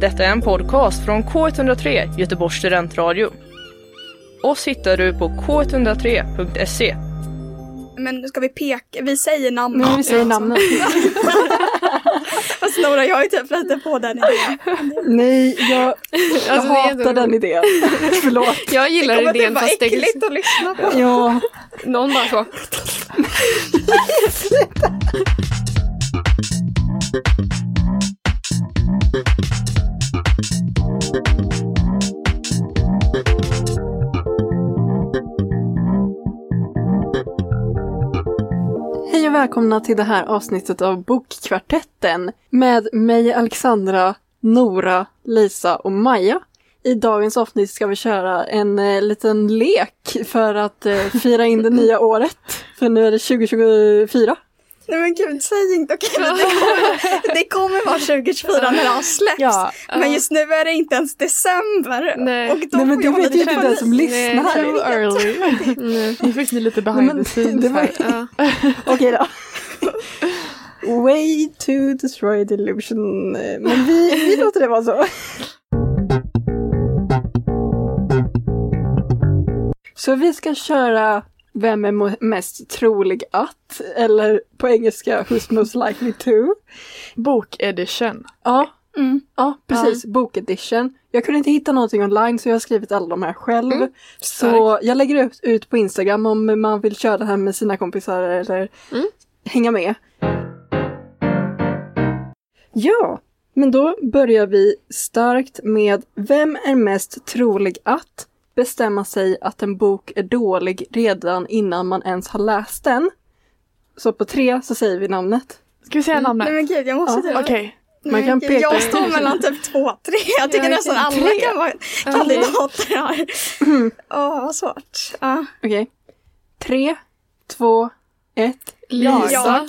Detta är en podcast från K103 Göteborgs studentradio. Oss hittar du på k103.se. Men ska vi peka? Vi säger namn. Men vi säger namnet. Fast Nora, jag är typ lite på den idén. Nej, jag, jag Alltså, det är hatar den idén. Förlåt. Jag Det gillar typ idén fast det äckligt att lyssna på. Ja, någon bara så. hej och välkomna till det här avsnittet av Bokkvartetten med mig Alexandra, Nora, Lisa och Maja. I dagens avsnitt ska vi köra en eh, liten lek för att eh, fira in det nya året. För nu är det 2024. Nej men gud, säg inte okej. men Det, kommer- det kommer vara 2024 när det har släppts. Ja, Men just nu är det inte ens december. Nej. Och då Nej men det vet ju inte den som lyssnar. Nej, Too early. Nej. Nu fick ni lite Nej, behind men the scenes var- här. Okej då. Way to destroy the illusion. Men vi, vi låter det vara så. Så vi ska köra Vem är mest trolig att? Eller på engelska Who's most likely to? Bokedition. Ja, Mm. ja precis. Bokedition. Jag kunde inte hitta någonting online så jag har skrivit alla de här själv. Mm, så jag lägger ut, ut på Instagram om man vill köra det här med sina kompisar eller Mm. hänga med. Ja, men då börjar vi starkt med Vem är mest trolig att bestämma sig att en bok är dålig redan innan man ens har läst den? Så på tre så säger vi namnet. Ska vi säga namnet? Nej men gud, jag måste Ja. Okej. Nej, man kan peka- Jag står mellan typ två och tre. Jag tycker Ja, nästan alla Tre? kan vara kandidater här. Åh, vad svårt. Ja. Okej. Tre, två, ett. Lisa. Jag,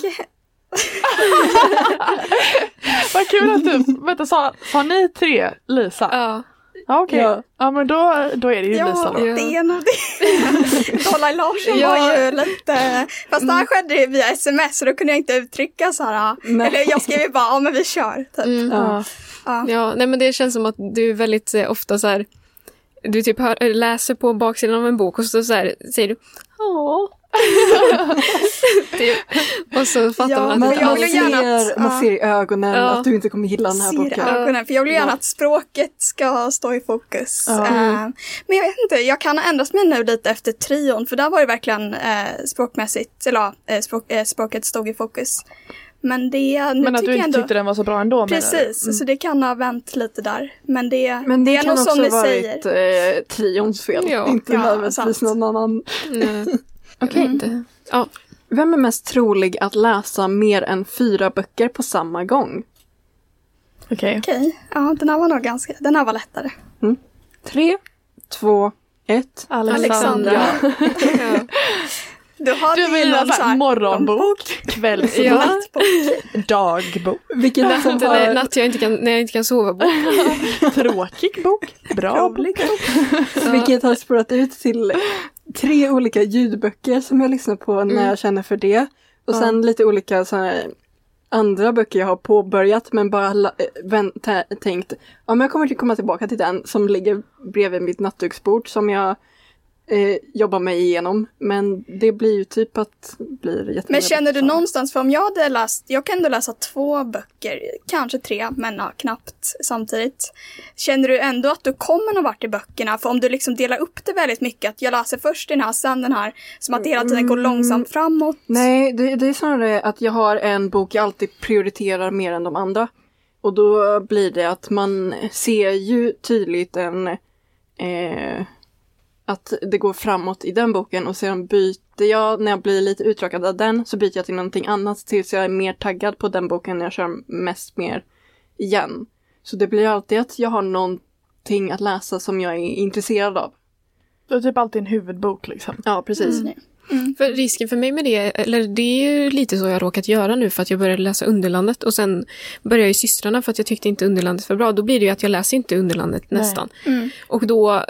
Vad kul att du, vänta sa, sa ni tre Lisa? Ja. Ja okej. Ja. Ja. men då, då är det ju ja, Lisa då. Ja. det är nog det. Dollar Larsson Ja. var ju lite... Fast det här skedde ju via sms så då kunde jag inte uttrycka så här. Nej. Eller jag skrev ju bara, ja men vi kör. Typ. Mm. Ja. Ja. Ja, nej men det känns som att du är väldigt eh, ofta så här. Du typ hör, läser på baksidan av en bok och så, så här, säger du Åh. Typ. Och så fattar Ja, man att Man, man, ser, att- man ser i ögonen Ja. att du inte kommer gilla den här Ser boken. ögonen, för jag vill gärna Ja. att språket ska stå i fokus. Eh, men jag vet inte, jag kan ha ändrat mig nu lite efter trion, för där var det verkligen eh, språkmässigt, eller eh, språk, språket stod i fokus. Men det, nu Men att du inte ändå... tyckte den var så bra ändå? Precis, så det kan ha vänt lite där. Men det, Men det, det är kan också ha varit säger. eh, trions fel, Ja. inte Ja, nödvändigtvis någon annan. Nej, Okej. inte. Ja, Vem är mest trolig att läsa mer än fyra böcker på samma gång? Okej. Okej, ja den här var nog ganska, den här var lättare. Tre, två, ett. Alexandra. ja. Du har Du vill ha så här morgonbok, kvällsbok, Ja. dagbok, Vilken som Den är har... natt jag inte kan, när jag inte kan sova bok. tråkig bok, bra bok. Vilket har spårat ut till tre olika ljudböcker som jag lyssnar på när Mm. jag känner för det. Och Ja. sen lite olika så här, andra böcker jag har påbörjat men bara la- äh, vänt, tä- tänkt ja men jag kommer att komma tillbaka till den som ligger bredvid mitt nattduksbord som jag eh, jobbar mig igenom. Men det blir ju typ att blir jättemånga Men känner du någonstans, för om jag hade läst, jag kan ändå läsa två böcker, kanske tre, men ja, knappt samtidigt. Känner du ändå att du kommer någon vart i böckerna? För om du liksom delar upp det väldigt mycket, att jag läser först den här, sen den här, som att det hela tiden går Mm. långsamt framåt. Nej, det, det är snarare att jag har en bok jag alltid prioriterar mer än de andra. Och då blir det att man ser ju tydligt en eh, att det går framåt i den boken och sedan byter jag, när jag blir lite uttråkad av den, så byter jag till någonting annat tills jag är mer taggad på den boken när jag kör mest mer igen. Så det blir alltid att jag har någonting att läsa som jag är intresserad av. Du har typ alltid en huvudbok liksom. Ja, precis. Mm. Mm. För risken för mig med det, eller det är ju lite så jag råkat göra nu för att jag började läsa Underlandet och sen började jag i Systrarna för att jag tyckte inte Underlandet var bra. Då blir det ju att jag läser inte Underlandet nästan. Mm. Och då,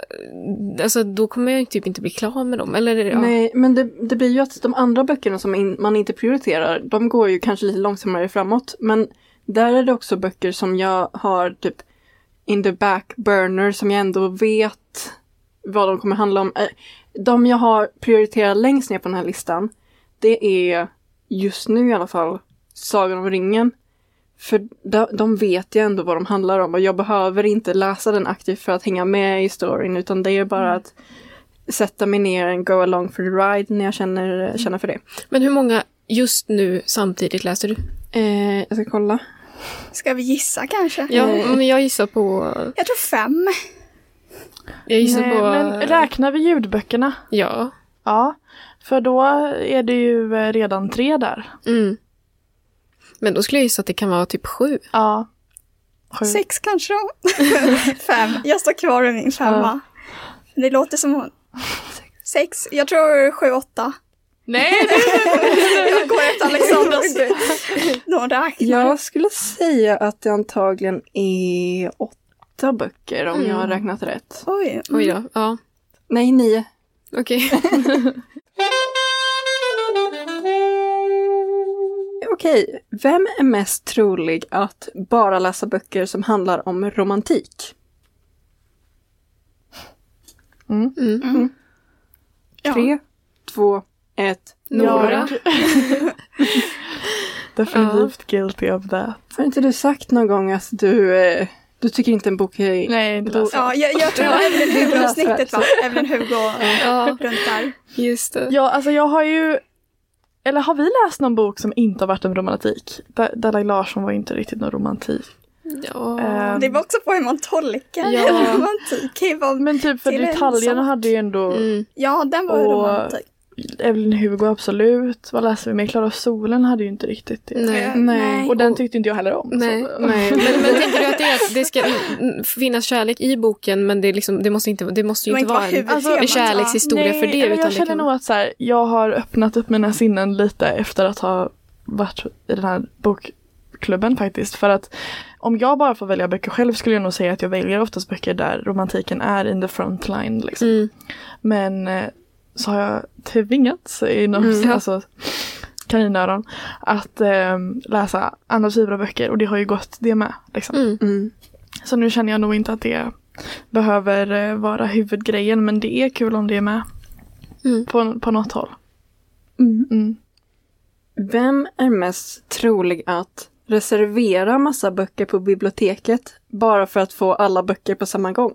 alltså, då kommer jag typ inte bli klar med dem. Eller, ja. Nej, men det, det blir ju att de andra böckerna som in, man inte prioriterar, de går ju kanske lite långsammare framåt. Men där är det också böcker som jag har typ in the back burner som jag ändå vet vad de kommer handla om. Eh, De jag har prioriterat längst ner på den här listan, det är just nu i alla fall Sagan om ringen. För de, de vet jag ändå vad de handlar om och jag behöver inte läsa den aktivt för att hänga med i storyn utan det är bara att sätta mig ner and go along for the ride när jag känner, känner för det. Men hur många just nu samtidigt läser du? Eh, jag ska kolla. Ska vi gissa kanske? Ja, Nej. men jag gissar på... Jag tror fem. Jag gissar Nej, på... men räknar vi ljudböckerna? Ja. Ja, för då är det ju eh, redan tre där. Mm. Men då skulle jag gissa att det kan vara typ sju. Ja. Sju. Sex kanske då? Fem. Jag står kvar med min femma. Det låter som hon. Sex. Jag tror sju, åtta. Nej, Jag går efter Alexandras. Räknar. Jag skulle säga att det antagligen är åtta böcker om jag har Mm. räknat rätt. Oj. Oj då. Ja, Nej, nio. okej. Okej, vem är mest trolig att bara läsa böcker som handlar om romantik? Mm. Ja. Tre, två, ett. Nora. Definitivt guilty of that. Har inte du sagt någon gång att du, eh, du tycker inte en bok är... Nej, inte läsa. Ja, jag, jag tror Evelyn Hugo-snittet va? Evelyn Hugo Ja, runt där. just det. Ja, alltså jag har ju... Eller har vi läst någon bok som inte har varit en romantik? Da- Dalai Larsson var inte riktigt någon romantik. Ja. Ehm, Det var också på hur man tolkar Ja. romantik. Men typ för detaljerna hade ju ändå Mm. Ja, den var ju Och- romantik. Evelyn Hugo absolut. Vad läste vi mer? Klara solen hade ju inte riktigt det. Nej. Nej. Och den tyckte inte jag heller om. Nej. Nej, Men, men tänker du att det, är att det ska finnas kärlek i boken men det, liksom, det, måste, inte, det måste ju inte var vara en, en kärlekshistoria Nej, för det. Utan jag det känner kan... nog att så här, jag har öppnat upp mina sinnen lite efter att ha varit i den här bokklubben faktiskt. För att om jag bara får välja böcker själv skulle jag nog säga att jag väljer oftast böcker där romantiken är in the front line. Liksom. Mm. Men eh, så har jag tvingats inom Mm. alltså, kaninöron att eh, läsa andra typer av böcker och det har ju gått det med. Liksom. Mm. Mm. Så nu känner jag nog inte att det behöver eh, vara huvudgrejen men det är kul om det är med Mm. på, på något håll. Mm. Mm. Vem är mest trolig att reservera massa böcker på biblioteket bara för att få alla böcker på samma gång?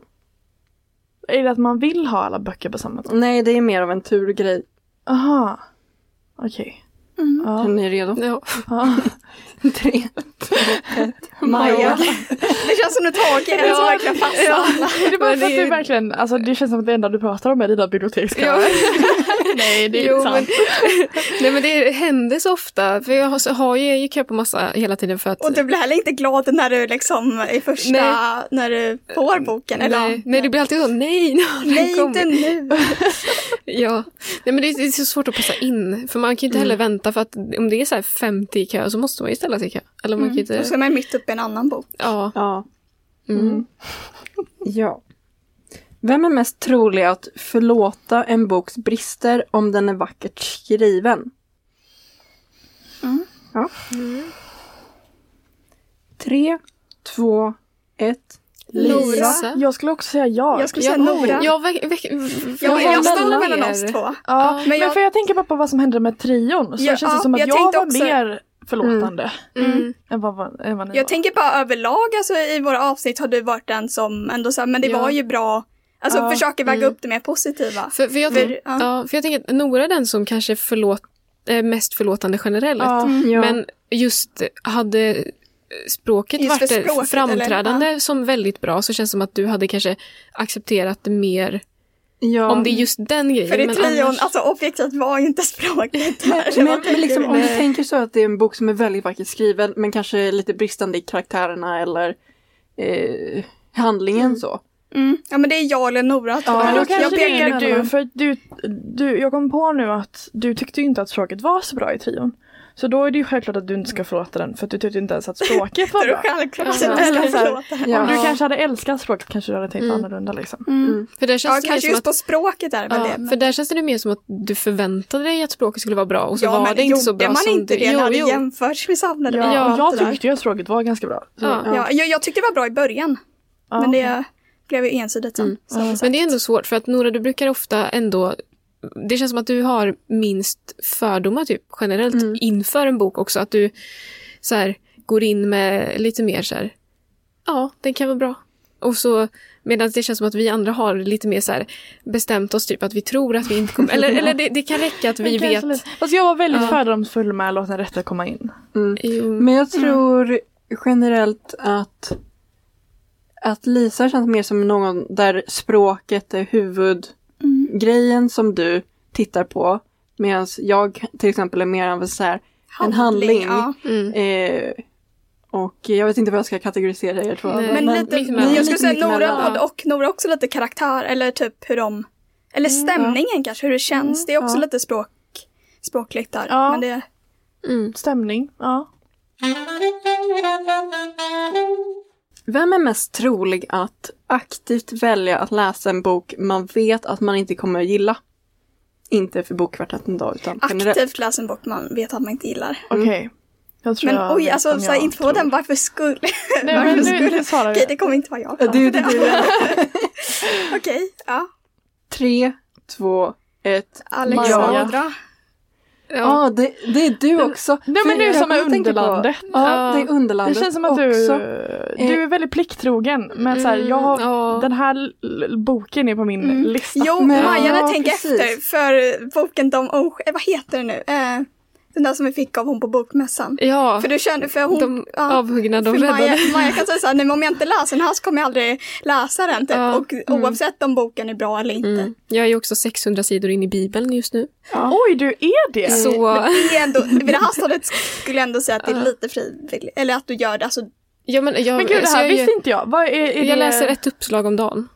Är det att man vill ha alla böcker på samma gång? Nej, det är mer av en turgrej. Aha. Okej. Mm. Ja. Är ni redo? Ja. Ja. Tre, två, ett. Maja. Det känns som du tagit en som verkligen fastnar. Det är bara för att det är- du verkligen, alltså det känns som att det enda du pratar om är dina biblioteksköer. Nej det är Jo, inte sant. men, nej men det händer så ofta. För jag har, så har ju, jag gick kö på massa hela tiden för att... Och du blir heller inte glad när du liksom är första, Nej. när du får boken. Eller, nej, nej, det blir alltid så, nej, nu har den Nej, kommit. inte nu. Ja, nej men det är, det är så svårt att passa in. För man kan ju inte heller vänta för att om det är så här 50 i kö så måste man ju ställa sig i kö. Eller man kan ju Då inte... så är man mitt uppe i en annan bok. Ja. Ja. Mm. ja. Vem är mest trolig att förlåta en boks brister om den är vackert skriven? Mm. Ja. Tre, två, ett. Lisa. Jag skulle också säga ja. Jag skulle säga Nora. Ja, veck, veck, Jag, jag står mellan mellan oss två. Ja, men jag- för jag tänker bara på vad som hände med trion. Så Ja, det känns det som att jag jag, tänkte var också- mer förlåtande Mm. än vad, vad- än vad ni Jag var. tänker bara överlag, alltså i våra avsnitt har du varit den som ändå sa, men det Ja. var ju bra. Alltså Ja. försöker väga Mm. upp det mer positiva. För, för, jag, För- ja. ja, för jag tänker att Nora är den som kanske förlåt, är mest förlåtande generellt. Ja. Ja. Men just hade språket Just för varit språket, framträdande som väldigt bra så känns det som att du hade kanske accepterat det mer ja. om det är just den grejen. För i trion, annars- alltså objektivt var ju inte språket var Men, men liksom, om du tänker så att det är en bok som är väldigt vackert skriven men kanske lite bristande i karaktärerna eller eh, handlingen så. Mm. Ja men det är jag eller Nora tror Ja, jag. Men då jag kanske det pekar du, för du, du, jag kom på nu att du tyckte ju inte att språket var så bra i trion. Så då är det ju självklart att du inte ska förlåta den för att du tyckte inte ens att språket var bra. självklart att Ja. ska förlåta. Ja. Om du kanske hade älskat språket kanske du hade tänkt Mm. annorlunda liksom. Mm. För där känns Ja, det mer kanske som just att, på språket är det väl ja, det. för där känns det mer som att du förväntade dig att språket skulle vara bra och så ja, var men det inte så bra man som inte det Jo, när det jämförs med samlade Ja, allt jag där. tyckte ju att språket var ganska bra. Så, Ja. Ja, jag, jag tyckte det var bra i början. Ja. Men det blev ju ensidigt sen. Mm. Men det är ändå svårt för att Nora, du brukar ofta ändå det känns som att du har minst fördomar typ generellt Mm. inför en bok också. Att du så här, går in med lite mer så här, ja, den kan vara bra. Och så medan det känns som att vi andra har lite mer så här bestämt oss typ att vi tror att vi inte kommer, eller, eller det, det kan räcka att vi vet. lite- Fast jag var väldigt Ja. fördomsfull med att låta den rätta komma in. Jo, Men jag tror generellt att att Lisa känns mer som någon där språket är huvudgrejen som du tittar på. Medan jag till exempel är mer av en så här, en handling. Ja. mm. Eh, och jag vet inte vad jag ska kategorisera er två. Nej. Men, lite, mittemellan. jag skulle säga. Nora och Nora också lite karaktär eller typ hur de, eller stämningen kanske, hur det känns. det är också ja. lite språk, språkligt där. Ja. Men det, Mm. Stämning, ja. Vem är mest trolig att aktivt välja att läsa en bok man vet att man inte kommer att gilla? Inte för Bokkvartetten då, utan generellt. aktivt läsa en bok man vet att man inte gillar. Okej. Jag tror Men jag oj, alltså om så här, jag inte på tror. den, varför skulle... Nej varför men skulle... nu svarar Okej, jag. det kommer inte vara jag. Ja, Du, du, du. Okej, ja. Tre, två, ett. Alexandra. Ja, Ja. det, det är du också. Nej men du som är tänka på- Underlandet. Ja, det är Det Underlandet känns som att du, också. du är väldigt plikttrogen. Men så här, jag har, Mm, ja. den här boken är på min Mm. lista. Jo, Men- Maja, Ja, precis. efter för boken De Osk... eh, Vad heter den nu? Eh, den där som vi fick av hon på bokmässan. ja. För du kände, för hon... de ja. avhuggna, de För Maja, räddade. Maja kan säga såhär, nej men om jag inte läser den här så kommer jag aldrig läsa den typ. Ja, Och oavsett om boken är bra eller inte. Mm. Jag är ju också 600 sidor in i Bibeln just nu. Oj, du är det? Så Det är ändå, vid det här stadiet skulle jag ändå säga att det är lite frivilligt. Eller att du gör det, alltså Ja, men jag, Men gud, det så här jag, visste inte jag. Vad är, är jag det... läser ett uppslag om dagen.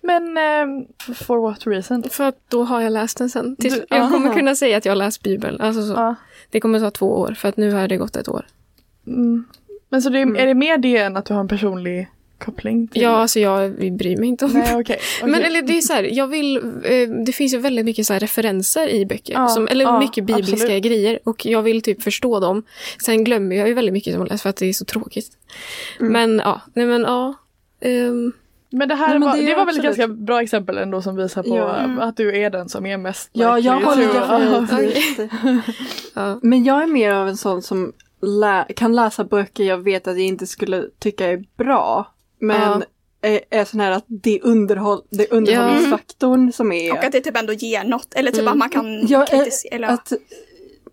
Men ehm, for what reason? För att då har jag läst den sen. Tills, Du- jag kommer aha. kunna säga att jag har läst Bibeln. Alltså så. Ja. Det kommer ta två år, för att nu har det gått ett år. Mm. Men så det, är det mer det än att du har en personlig koppling? Till Ja, alltså jag bryr mig inte om Nej, okej. okej. Men eller det är så här, jag vill, eh, det finns ju väldigt mycket så referenser i böcker. Ja, som, eller ja, mycket bibliska absolut. grejer. Och jag vill typ förstå dem. Sen glömmer jag ju väldigt mycket som jag läser för att det är så tråkigt. Mm. Men ja, nej men ja. ehm, Men det här Nej, men var, det var väl ett ganska bra exempel ändå som visar på Ja. att du är den som är mest Ja, jag håller. Men jag är mer av en sån som lä- kan läsa böcker jag vet att jag inte skulle tycka är bra. Men är, är sån här att det är, underhåll, det underhållningsfaktorn som är... och att det typ ändå ger något. Eller typ Mm. att man kan Ja, eh, kritisera. Eller, att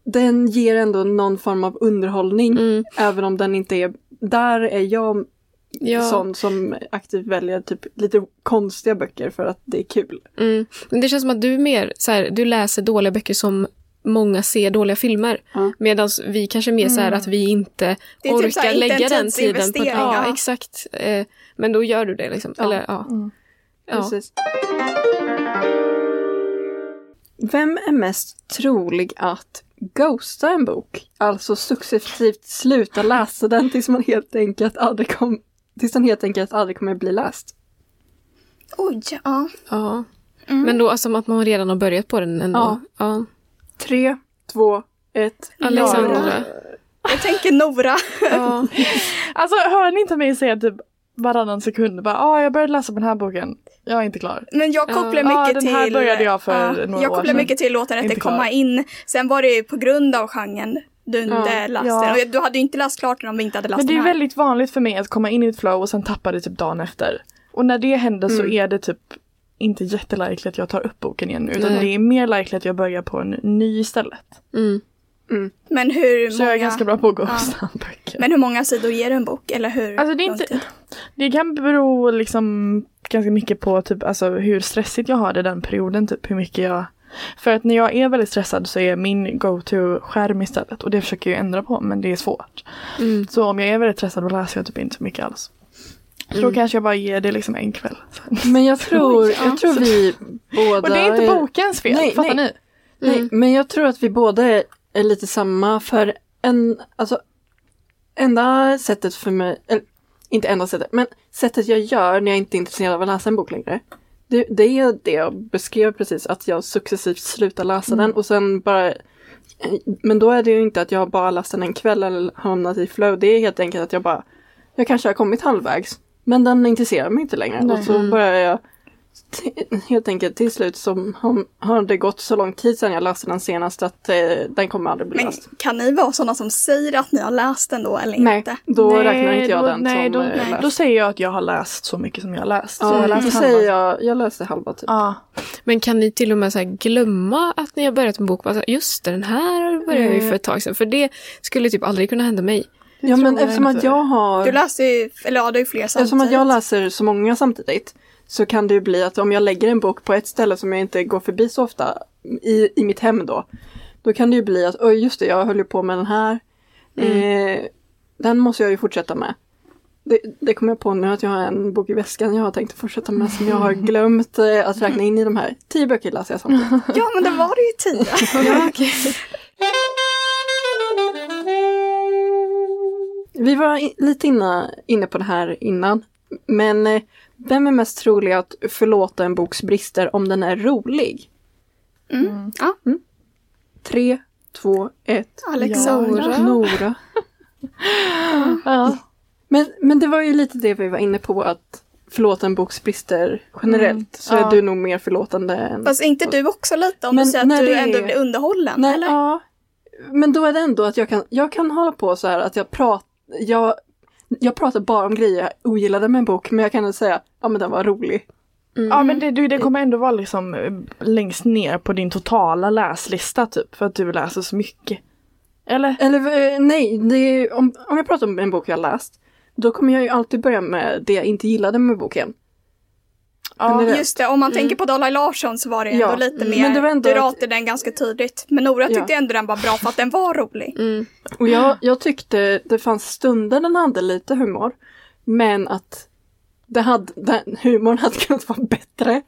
den ger ändå någon form av underhållning. Mm, Även om den inte är... Där är jag ja. sån som aktivt väljer typ lite konstiga böcker för att det är kul. Mm. Men det känns som att du mer så här, du läser dåliga böcker som många ser dåliga filmer. Ja. Medan vi kanske mer så här att vi inte är orkar typ här, lägga en den tiden. På, ja, ja. exakt. Eh, men då gör du det liksom. Ja. Eller, ja. Mm. Precis. Vem är mest trolig att ghosta en bok? Alltså successivt sluta läsa den tills man helt enkelt aldrig kom, tills den helt enkelt aldrig kommer bli läst. oj, ja. ja. Mm. Men då alltså att man redan har börjat på den ändå. Ja. Ja. Tre, två, ett. Alexandra. Jag tänker Nora. Ja. Alltså hör ni inte mig säga typ varannan sekund bara ah, jag började läsa på den här boken. Jag är inte klar. Men jag kopplar mycket Ja, den här till... började jag för några Jag kopplar mycket till låten Inte Rätt komma in. Sen var det ju på grund av genren du inte Ja. läste Ja. den. Och du hade ju inte läst klart den om vi inte hade läst Men det den är här. väldigt vanligt för mig att komma in i ett flow och sen tappa det typ dagen efter. Och när det händer så Mm. är det typ inte jättelikely att jag tar upp boken igen nu, utan Nej. det är mer likely att jag börjar på en ny istället. Mm. Men hur Så många... jag är ganska bra på att ghosta böcker. Men hur många sidor ger en bok? Eller hur Alltså, det är inte-? Det kan bero liksom ganska mycket på typ, alltså, hur stressigt jag har det den perioden. Typ, hur mycket jag... För att när jag är väldigt stressad så är min go-to-skärm istället. Och det försöker jag ändra på men det är svårt. Mm. Så om jag är väldigt stressad då läser jag typ inte så mycket alls. Så Mm. då kanske jag bara ger det liksom en kväll. Men jag tror, jag tror vi båda... Och det är inte bokens fel, Nej, fattar nej. ni? Nej, Mm. men jag tror att vi båda är, är lite samma för en, alltså enda sättet för mig, eller inte enda sättet, men sättet jag gör när jag inte är intresserad av att läsa en bok längre. Det, det är det jag beskrev precis, att jag successivt slutar läsa den och sen bara men då är det ju inte att jag bara läst den en kväll eller hamnat i flow. Det är helt enkelt att jag bara Jag kanske har kommit halvvägs Men den intresserar mig inte längre. Nej. Och så började jag t- helt enkelt till slut så har, har det gått så lång tid sedan jag läste den senast att eh, den kommer aldrig bli Men läst. kan ni vara sådana som säger att ni har läst den då eller Nej, inte? då Nej, räknar inte jag då, den nej, som då, eh, läst. då säger jag att jag har läst så mycket som jag har läst. Så jag Ja, läst då halva. säger jag, jag läste halva typ. Ja. Men kan ni till och med så här glömma att ni har börjat en bok? Bara så här, Just det, den här började jag ju för ett tag sedan. För det skulle typ aldrig kunna hända mig. Ja men jag eftersom att jag har Du läser ju, eller ja, det är ju fler samtidigt. Eftersom att jag läser så många samtidigt så kan det ju bli att om jag lägger en bok på ett ställe som jag inte går förbi så ofta i, i mitt hem då. Då kan det ju bli att, oj just det, jag höll ju på med den här. Eh, den måste jag ju fortsätta med. Det, det kom jag på nu att jag har en bok i väskan jag har tänkt att fortsätta med som jag har glömt eh, att räkna in i de här. Tio böcker läser jag samtidigt. Ja, men det var det ju tio. Vi var i, lite inne, inne på det här innan. Men eh, vem är mest trolig att förlåta en boks brister om den är rolig? Mm. Ja, Tre, två, ett. Alexandra. Ja. Nora. Ja. Men, men det var ju lite det vi var inne på att förlåta en boks brister generellt. Mm, Så ja. är du nog mer förlåtande än... Fast inte du också lite om Men du säger att när du är- ändå blir underhållen? Nej, eller? ja. Men då är det ändå att jag kan, jag kan hålla på så här att jag pratar, jag, jag pratar bara om grejer jag ogillade med en bok men jag kan ändå säga, ja men den var rolig. ja men det, det kommer ändå vara liksom eh, längst ner på din totala läslista typ. För att du läser så mycket. Eller? Eller eh, nej, är, om, om jag pratar om en bok jag läst, då kommer jag ju alltid börja med det jag inte gillade med boken. Ja. Just det, om man tänker på Dalai Larsson så var det ändå Ja, lite mm. mer, Men det var ändå du ratade den ganska tydligt. Men Nora tyckte Ja. ändå den var bra för att den var rolig. Mm. Och jag, jag tyckte det fanns stunder den hade lite humor, men att det hade, den, humorn hade kunnat vara bättre.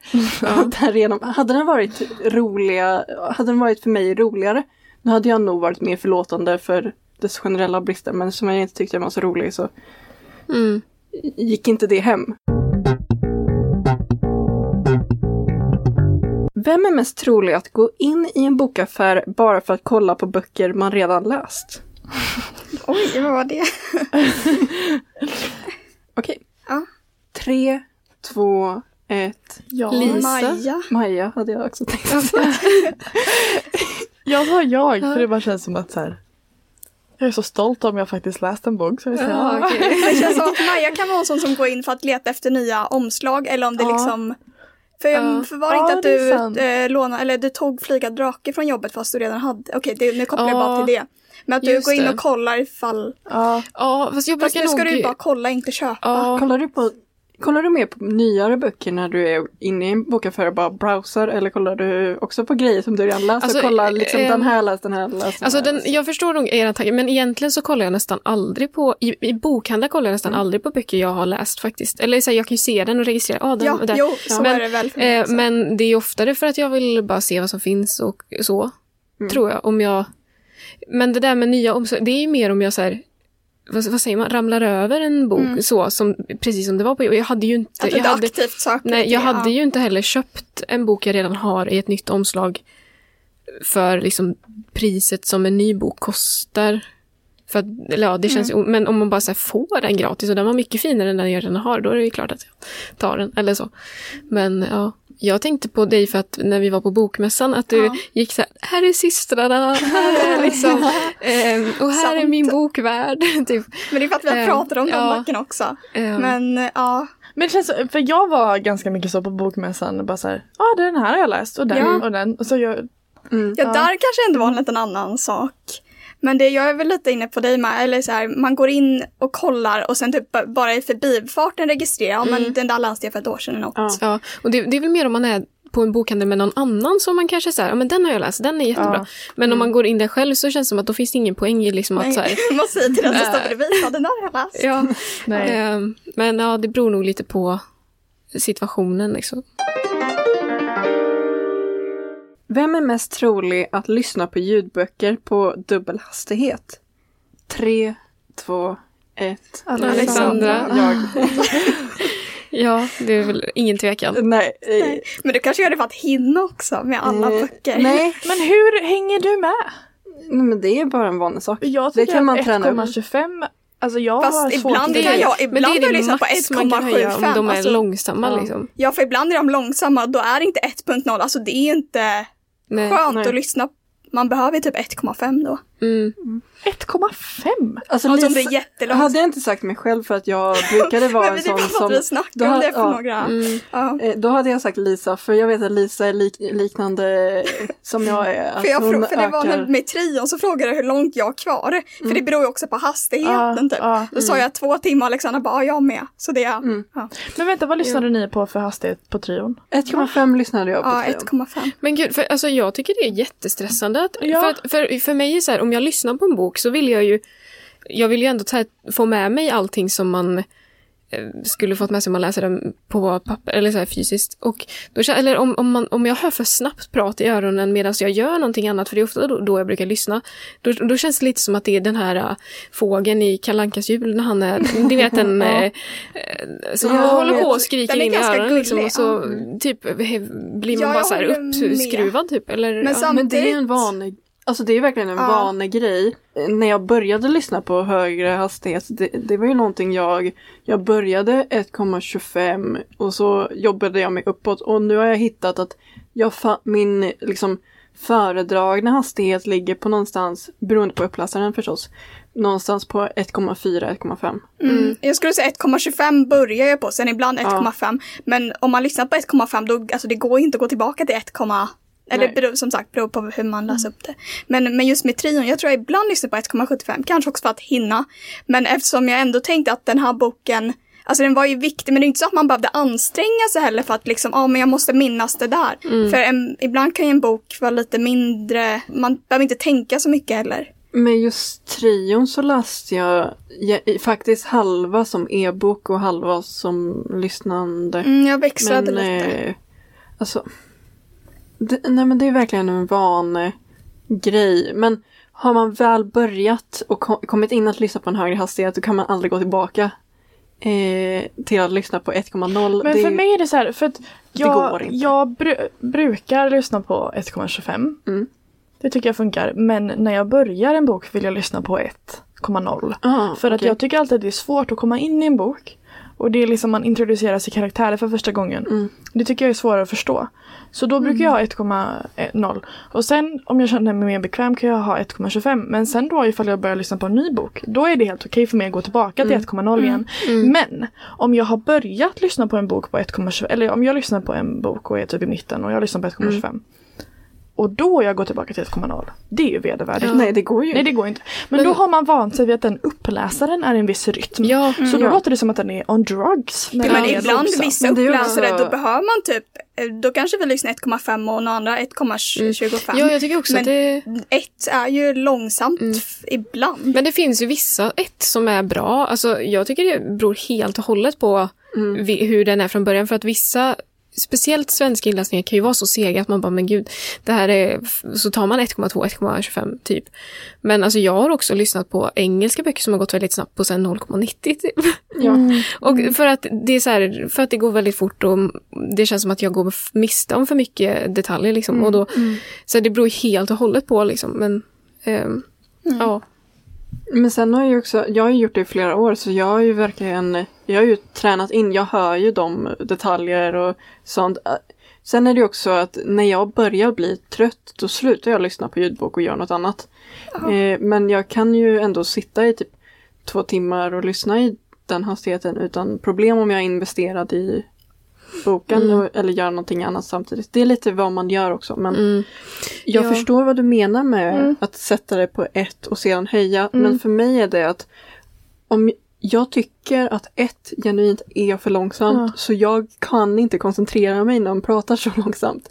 Och Därigenom, hade den varit roliga, hade den varit för mig roligare, då hade jag nog varit mer förlåtande för dess generella brister. Men som jag inte tyckte den var så rolig så Mm. gick inte det hem. Vem är mest trolig att gå in i en bokaffär bara för att kolla på böcker man redan läst? Oj, vad var det? Okej. Ja. Tre, två, ett. Ja. Lisa. Maja. Maja hade jag också tänkt säga. Jag tar jag, för det bara känns som att så här. Jag är så stolt om jag faktiskt läst en bok. Så jag säger, Ja, okej. Det känns som att Maja kan vara en sån som går in för att leta efter nya omslag eller om det Ja. liksom för, Ja. för var det Ja, inte att du eh, lånade, eller du tog flyga drake från jobbet fast du redan hade, okej det, nu kopplar jag Ja, bara till det. Men att du just går in det. och kollar ifall, Ja. Ja, fast jag fast brukar nu ska nog... du ju bara kolla, inte köpa. Ja, Kollar du, på, kollar du mer på nyare böcker när du är inne i en bokaffär och bara browsar eller kollar du också på grejer som du redan läst Alltså, och kollar liksom eh, den här läst, den här läst, den Alltså den, jag förstår nog era tankar, men egentligen så kollar jag nästan aldrig på, i, i bokhandlar kollar jag nästan aldrig på böcker jag har läst faktiskt. Eller så här, jag kan ju se den och registrera, ah, den Ja, där. jo, så Men, är det väl för mig Eh, men det är oftare för att jag vill bara se vad som finns och så, tror jag. Om jag... Men det där med nya omslag, det är ju mer om jag så här, vad, vad säger man, ramlar över en bok så, som, precis som det var på Jag hade ju inte... Jag hade, Nej, jag det, hade ja. ju inte heller köpt en bok jag redan har i ett nytt omslag för liksom priset som en ny bok kostar. För att, eller ja, det känns Mm. men om man bara så får den gratis och den var mycket finare än den jag redan har, då är det ju klart att jag tar den, eller så. Men ja, jag tänkte på dig för att när vi var på bokmässan, att du Ja. gick så här, här är systrarna, här är liksom, ehm, och här är Sant. min bokvärld. typ. Men det är för att vi har Eh, pratat om de ja. böckerna också. Ehm, Men ja, Men det känns, för jag var ganska mycket så på bokmässan, bara såhär, ja ah, den här har jag läst och den Ja. och den. Och så jag, Mm. Ja, där kanske ändå var en liten annan sak. Men det jag är väl lite inne på dig med, eller så här, man går in och kollar och sen typ ba- bara i förbifarten registrerar, ja men den där läste jag för ett år sedan eller något. Ja. Ja, och det, det är väl mer om man är på en bokhandel med någon annan som man kanske säger, ja men den har jag läst, den är jättebra. Ja. Men om man går in där själv så känns det som att då finns det ingen poäng i liksom att så här, Man säger till den som står bredvid, ja den där har jag läst. ja. nej. Ehm, Men ja, det beror nog lite på situationen liksom. Vem är mest trolig att lyssna på ljudböcker på dubbel hastighet? Tre, två, ett. Alexandra. Jag. Ja, det är väl ingen tvekan. Nej. eh, Men du kanske gör det för att hinna också med alla eh, böcker. Nej, Men hur hänger du med? nej, men det är bara en vanlig sak. Jag Det tycker kan man att träna upp. 1,25 Alltså jag har Fast svårt ibland kan jag, Men ibland det har är jag det lyssnat på max man kan höja om 1,75. de är Alltså, långsamma ja. liksom. ja, för ibland är de långsamma, då är det inte 1.0. Alltså det är inte Nej. skönt Nej. att lyssna. Man behöver typ 1,5 då. Mm. 1,5! Alltså, Alltså om det Lisa- är jättelångsamt. hade jag inte sagt mig själv för att jag brukade vara Men en sån som... vi snackade om det för ja. några. Mm. Ja. Eh, Då hade jag sagt Lisa, för jag vet att Lisa är lik, liknande som jag är. Att För, jag, hon för det var ökar- med trion så frågade jag hur långt jag har kvar. För det beror ju också på hastigheten Ja, typ. ja. Då sa jag två timmar, Alexandra bara, ja jag med. Så det är, Mm. Men vänta, vad lyssnade ni på för hastighet på trion? 1,5 lyssnade jag på. ja trion. 1,5. Men gud, för, alltså, jag tycker det är jättestressande. Att, Ja. för, att, för, för mig är så här, om jag lyssnar på en bok så vill jag ju jag vill ju ändå ta, få med mig allting som man eh, skulle fått med sig om man läser den på papper eller så här fysiskt. Och då, eller om, om, man, om jag hör för snabbt prat i öronen medan jag gör någonting annat, för det är ofta då, då jag brukar lyssna, då, då känns det lite som att det är den här uh, fågeln i Kalankas jul när han är, ni vet den eh, som Ja, håller på och skriker in i ganska öronen liksom, och så typ blir man Ja, bara så här uppskruvad typ. Eller, Men ja. Men det är en vanlig, alltså det är verkligen en Ja. vanegrej. När jag började lyssna på högre hastighet, det, det var ju någonting jag, jag började 1,25 och så jobbade jag mig uppåt och nu har jag hittat att jag fa- min liksom föredragna hastighet ligger på någonstans, beroende på uppläsaren förstås, någonstans på 1,4-1,5. Mm. Jag skulle säga 1,25 börjar jag på, sen ibland 1,5. Men om man lyssnar på 1,5 då, alltså det går inte att gå tillbaka till 1, eller beror, som sagt, beror på hur man läser upp det. Men, men just med trion, jag tror jag ibland lyssnar på 1,75, kanske också för att hinna. Men eftersom jag ändå tänkte att den här boken, alltså den var ju viktig, men det är inte så att man behövde anstränga sig heller för att liksom, ja men jag måste minnas det där. För en, ibland kan ju en bok vara lite mindre, man behöver inte tänka så mycket heller. Med just trion så läste jag ja, i- faktiskt halva som e-bok och halva som lyssnande. Mm, jag växlade lite. eh, alltså, det, nej men det är verkligen en van eh, grej. Men har man väl börjat och ko- kommit in att lyssna på en högre hastighet då kan man aldrig gå tillbaka eh, till att lyssna på 1,0. Men Det för mig är det så här, för att jag, jag bru- brukar lyssna på 1,25. Mm. Det tycker jag funkar. Men när jag börjar en bok vill jag lyssna på 1,0. Ah, För att okej. jag tycker alltid att det är svårt att komma in i en bok. Och det är liksom man introducerar sig karaktärer för första gången. Mm. Det tycker jag är svårare att förstå. Så då brukar jag ha 1,0. Och sen om jag känner mig mer bekväm kan jag ha 1,25. Men sen då ifall jag börjar lyssna på en ny bok. Då är det helt okej för mig att gå tillbaka till 1,0 igen. Men om jag har börjat lyssna på en bok på 1,25. Eller om jag lyssnar på en bok och är typ i mitten och jag lyssnar på 1,25. Och då jag går tillbaka till 1,0. Det är ju vedervärdigt. Nej det går ju Nej det går inte. Men, Men- då har man vant sig vid att den uppläsaren är i en viss rytm. Ja, Så då Ja. låter det som att den är on drugs. När Ja, den men är ibland långsam. vissa uppläsare också- då behöver man typ, eh, då kanske vi lyssnar 1,5 och några andra 1,25. ja, jag tycker också Men- att det... Ett är ju långsamt f- ibland. Men det finns ju vissa, ett som är bra. Alltså, jag tycker det beror helt och hållet på vi, hur den är från början. För att vissa, speciellt svenska inläsningar kan ju vara så sega att man bara, men gud, det här är... Så tar man 1,2, 1,25 typ. Men alltså jag har också lyssnat på engelska böcker som har gått väldigt snabbt på sen 0,90 typ. Ja. Och för att det är så här, för att det går väldigt fort och det känns som att jag går miste om för mycket detaljer liksom. Och då, Så det beror helt och hållet på liksom. Men ehm, ja. Men sen har jag ju också, jag har gjort det i flera år så jag har ju verkligen, jag har ju tränat in, jag hör ju de detaljer och sånt. Sen är det också att när jag börjar bli trött då slutar jag lyssna på ljudbok och gör något annat. Eh, men jag kan ju ändå sitta i typ två timmar och lyssna i den hastigheten utan problem om jag är investerad i boken och, eller gör någonting annat samtidigt. Det är lite vad man gör också men Mm. jag Ja. förstår vad du menar med Mm. att sätta det på ett och sedan höja. Men för mig är det att om jag tycker att ett genuint är för långsamt Ja. så jag kan inte koncentrera mig när de pratar så långsamt.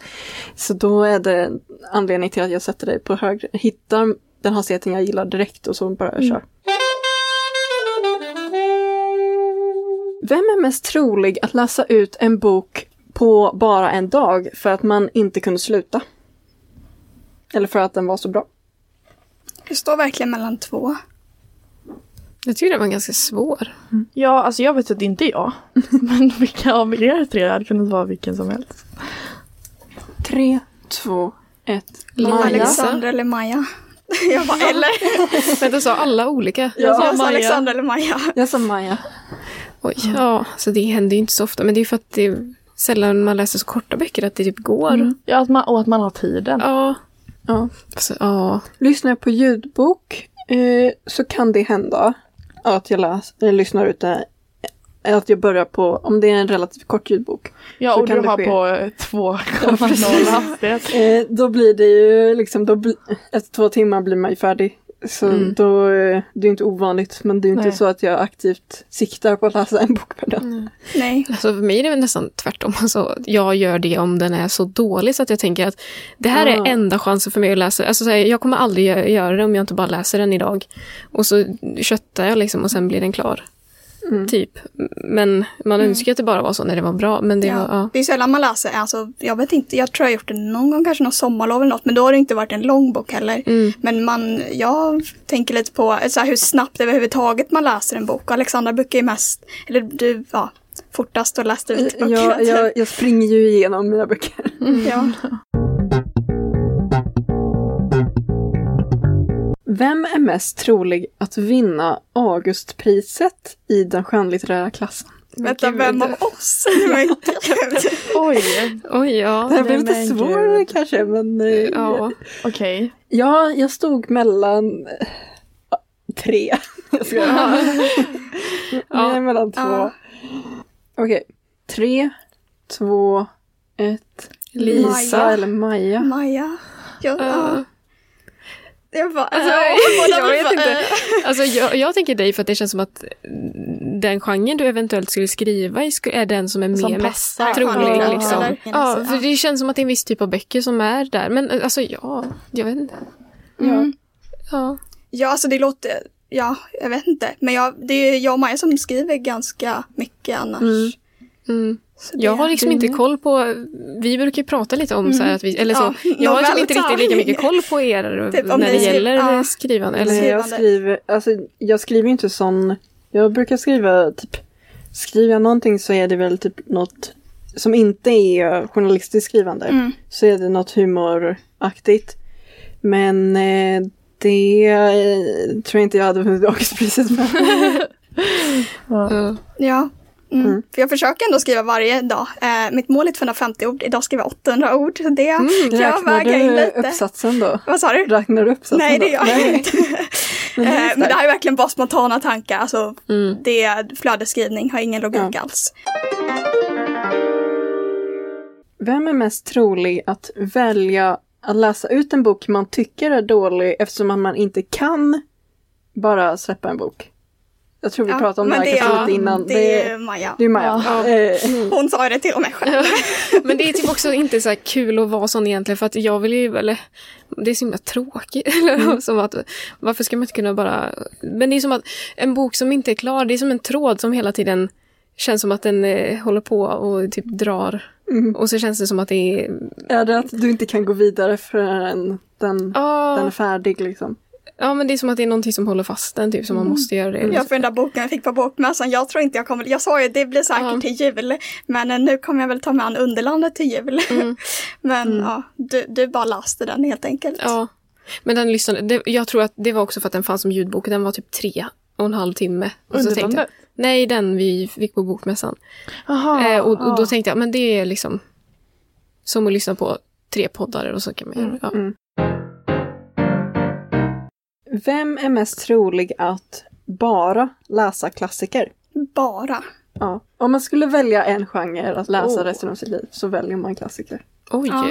Så då är det anledning till att jag sätter det på högre, hittar den hastigheten jag gillar direkt och så bara kör. Vem är mest trolig att läsa ut en bok på bara en dag för att man inte kunde sluta? Eller för att den var så bra? Det står verkligen mellan två. Jag tycker det var ganska svår. Ja, alltså jag vet att det inte är jag. Men vilka av er tre hade kunnat vara vilken som helst. Tre, två, ett. Maja. Alexandra eller Maja. Jag bara, eller? Men du sa alla olika. Ja, Jag sa Maja. Alexandra eller Maja. Jag sa Maja. Oj, ja, så det händer ju inte så ofta. Men det är för att det är sällan man läser så korta böcker att det typ går. Ja, att man, och att man har tiden. Ja. Ja. Alltså, ja. Lyssnar jag på ljudbok eh, så kan det hända att jag läs, eller lyssnar ut det. Att jag börjar på, om det är en relativt kort ljudbok. Ja, Så och kan du har ske. på eh, 2,0 hastighet. Eh, då blir det ju liksom, då bli, efter två timmar blir man ju färdig. Så Mm. då, eh, det är inte ovanligt men det är inte Nej. så att jag aktivt siktar på att läsa en bok per dag. Nej. Alltså för mig är det väl nästan tvärtom. Alltså, jag gör det om den är så dålig så att jag tänker att det här Ah. är enda chansen för mig att läsa. Alltså, så här, jag kommer aldrig gö- göra det om jag inte bara läser den idag. Och så köttar jag liksom och sen blir den klar. Mm. Typ. Men man önskar att det bara var så när det var bra. Men det Ja. var, ja. Det är sällan man läser, alltså, jag vet inte, jag tror jag gjort det någon gång, kanske någon sommarlov eller något, men då har det inte varit en lång bok heller. Mm. Men man, jag tänker lite på så här, hur snabbt överhuvudtaget man läser en bok. Alexandra brukar ju mest, eller du, ja, fortast och läste ut böckerna. Jag, jag, jag springer ju igenom mina böcker. ja. Vem är mest trolig att vinna Augustpriset i den skönlitterära klassen? Vänta, vem av oss? Oj, Oj, ja. Det här Nej, lite gud. kanske men eh, ja. okej. ja, jag stod mellan eh, tre. Jag ska Ja. Är mellan två. Ja. Okej, tre, två, ett. Lisa Maja. eller Maja. Maja. Ja. ja. Jag bara, Alltså, äh, jag vet inte. äh. Alltså, jag, jag tänker dig för att det känns som att den genren du eventuellt skulle skriva i är den som är Som mer mest trolig. Ja, liksom. Ja, för Ja. det känns som att det är en viss typ av böcker som är där. Men eh, alltså ja, jag vet inte. Mm. Ja. Ja, alltså det låter, ja, jag vet inte. Men jag, det är jag och Maja som skriver ganska mycket annars. Mm. Mm. Jag har liksom inte koll på, vi brukar ju prata lite om så här att vi, eller så, Ja, jag har liksom inte riktigt lika mycket koll på er Typ om när det ni skriver- gäller ja. skrivande. Eller, Nej, jag Skrivande. skriver, alltså jag skriver inte sån, jag brukar skriva typ, skriver jag någonting så är det väl typ något som inte är journalistiskt skrivande. Mm. Så är det något humoraktigt. Men eh, det eh, tror jag inte jag hade vunnit Augustpriset med. Ja. Ja. Mm. Mm. För jag försöker ändå skriva varje dag. Eh, mitt mål är 250 ord. Idag skriver jag 800 ord. Det kan jag väga in lite. uppsatsen då? Vad sa du? Räknar du uppsatsen Nej, det gör jag inte. Men det är Eh, Men det här är verkligen bara spontana tankar. Alltså, Mm. det är flödesskrivning, har ingen logik Ja. alls. Vem är mest trolig att välja att läsa ut en bok man tycker är dålig eftersom man inte kan bara släppa en bok? Jag tror vi Ja, pratade om det här kanske är- lite innan. Det Det, är Maja. det är Maja. Ja. Eh, Hon sa det till och med själv. Men det är typ också inte så här kul att vara sån egentligen för att jag vill ju, eller det är så himla tråkigt. Eller som att, varför ska man inte kunna bara, men det är som att en bok som inte är klar, det är som en tråd som hela tiden känns som att den eh, håller på och typ drar. Mm. Och så känns det som att det är, Är det att du inte kan gå vidare förrän den, ja, den är färdig liksom? Ja men det är som att det är någonting som håller fast den typ, som man måste göra det. Ja, för den där boken jag fick på bokmässan, jag tror inte jag kommer, jag sa ju det blir säkert Ja. till jul, men eh, nu kommer jag väl ta med an Underlandet till jul. Mm. men ja, du, du bara läste den helt enkelt. Ja. Men den lyssnade, det, jag tror att det var också för att den fanns som ljudbok, den var typ tre och en halv timme. Och så tänkte jag, Underlandet? nej den vi fick på bokmässan. Jaha. Eh, och, och då tänkte jag, men det är liksom som att lyssna på tre poddar och så kan man göra. Ja. Vem är mest trolig att bara läsa klassiker? Bara. Ja. Om man skulle välja en genre att läsa Oh. resten av sitt liv så väljer man klassiker. Oj, Ja.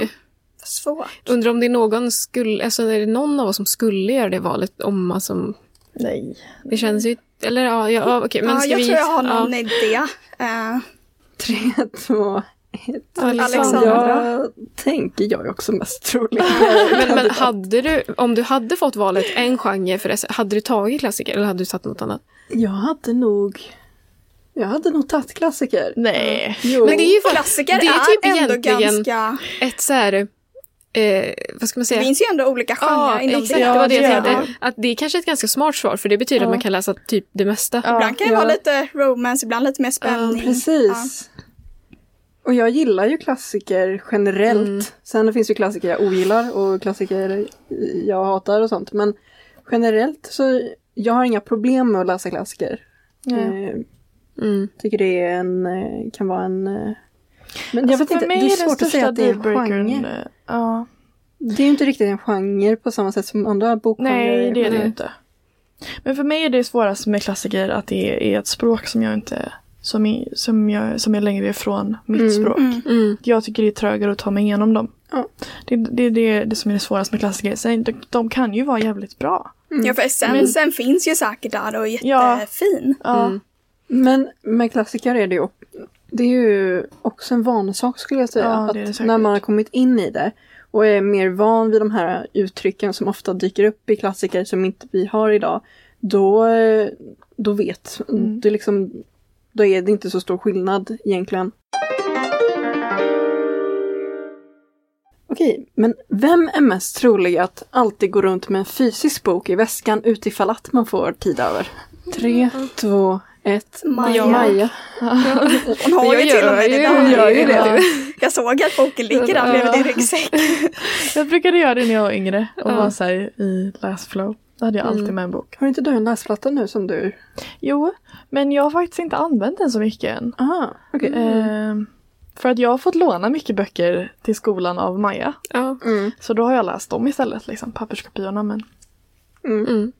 Svårt. undrar om det är någon skulle, alltså är det någon av oss som skulle göra det valet om man som, Nej. det känns ju, eller ja, ja ja, okej, men ja, ska jag vi... tror jag har ja. någon idé. Eh, Tre, två. Alexandra. Jag tänker jag är också mest trolig. Men, men hade du, om du hade fått valet en genre för resten, hade du tagit klassiker eller hade du tagit något annat? Jag hade nog... Jag hade nog tagit klassiker. Nej. Jo. Men det är ju för, klassiker det är är, typ ändå egentligen- ganska... ett så här, eh, vad ska man Det säga? finns ju ändå olika genrer Ja, inom exakt. det. Det var det jag Ja, det tänkte. Att det är kanske ett ganska smart svar för det betyder Ja. att man kan läsa typ det mesta. Ja, Ibland kan det ja. vara lite romance, ibland lite mer spänning. Precis. Och jag gillar ju klassiker generellt. Mm. Sen finns det ju klassiker jag ogillar och klassiker jag hatar och sånt. Men generellt så jag har inga problem med att läsa klassiker. Eh, Mm. tycker det är en, eh, kan vara en... eh, Men jag Alltså vet inte, det är svårt att säga att det är en genre. Ja. Det är ju inte riktigt en genre på samma sätt som andra bokgenrer. Nej, det är det inte. Men för mig är det svårast med klassiker att det är ett språk som jag inte som, är, som, jag, som är längre ifrån mitt Mm. språk. Mm. Mm. Jag tycker det är trögare att ta mig igenom dem. Ja. Det, det är det, det som är det svåraste med klassiker. Sen, de, de kan ju vara jävligt bra. Mm. Ja, för essensen finns ju säkert där och är Ja. jättefin. Ja. Mm. Men med klassiker är det ju, det är ju också en vanesak skulle jag säga. Ja, det det att när man har kommit in i det och är mer van vid de här uttrycken som ofta dyker upp i klassiker som inte vi har idag. Då, då vet, Mm. det liksom, då är det inte så stor skillnad egentligen. Okej, men vem är mest trolig att alltid gå runt med en fysisk bok i väskan utifall att man får tid över? Tre, två, ett. Maja. Maja. Hon har Jag ju till och med det där. hon gör ju det. Ja. Jag såg att boken ligger där bredvid din ryggsäck. Jag brukade göra det när jag var yngre och Ja. var så här i läsflow. Då hade jag alltid Mm. med en bok. Har inte du en läsplatta nu som du... Jo, men jag har faktiskt inte använt den så mycket än. Aha, okej. Ehm, för att jag har fått låna mycket böcker till skolan av Maja. Ja. Mm. Så då har jag läst dem istället, liksom papperskopiorna. Men, Mm. Mm.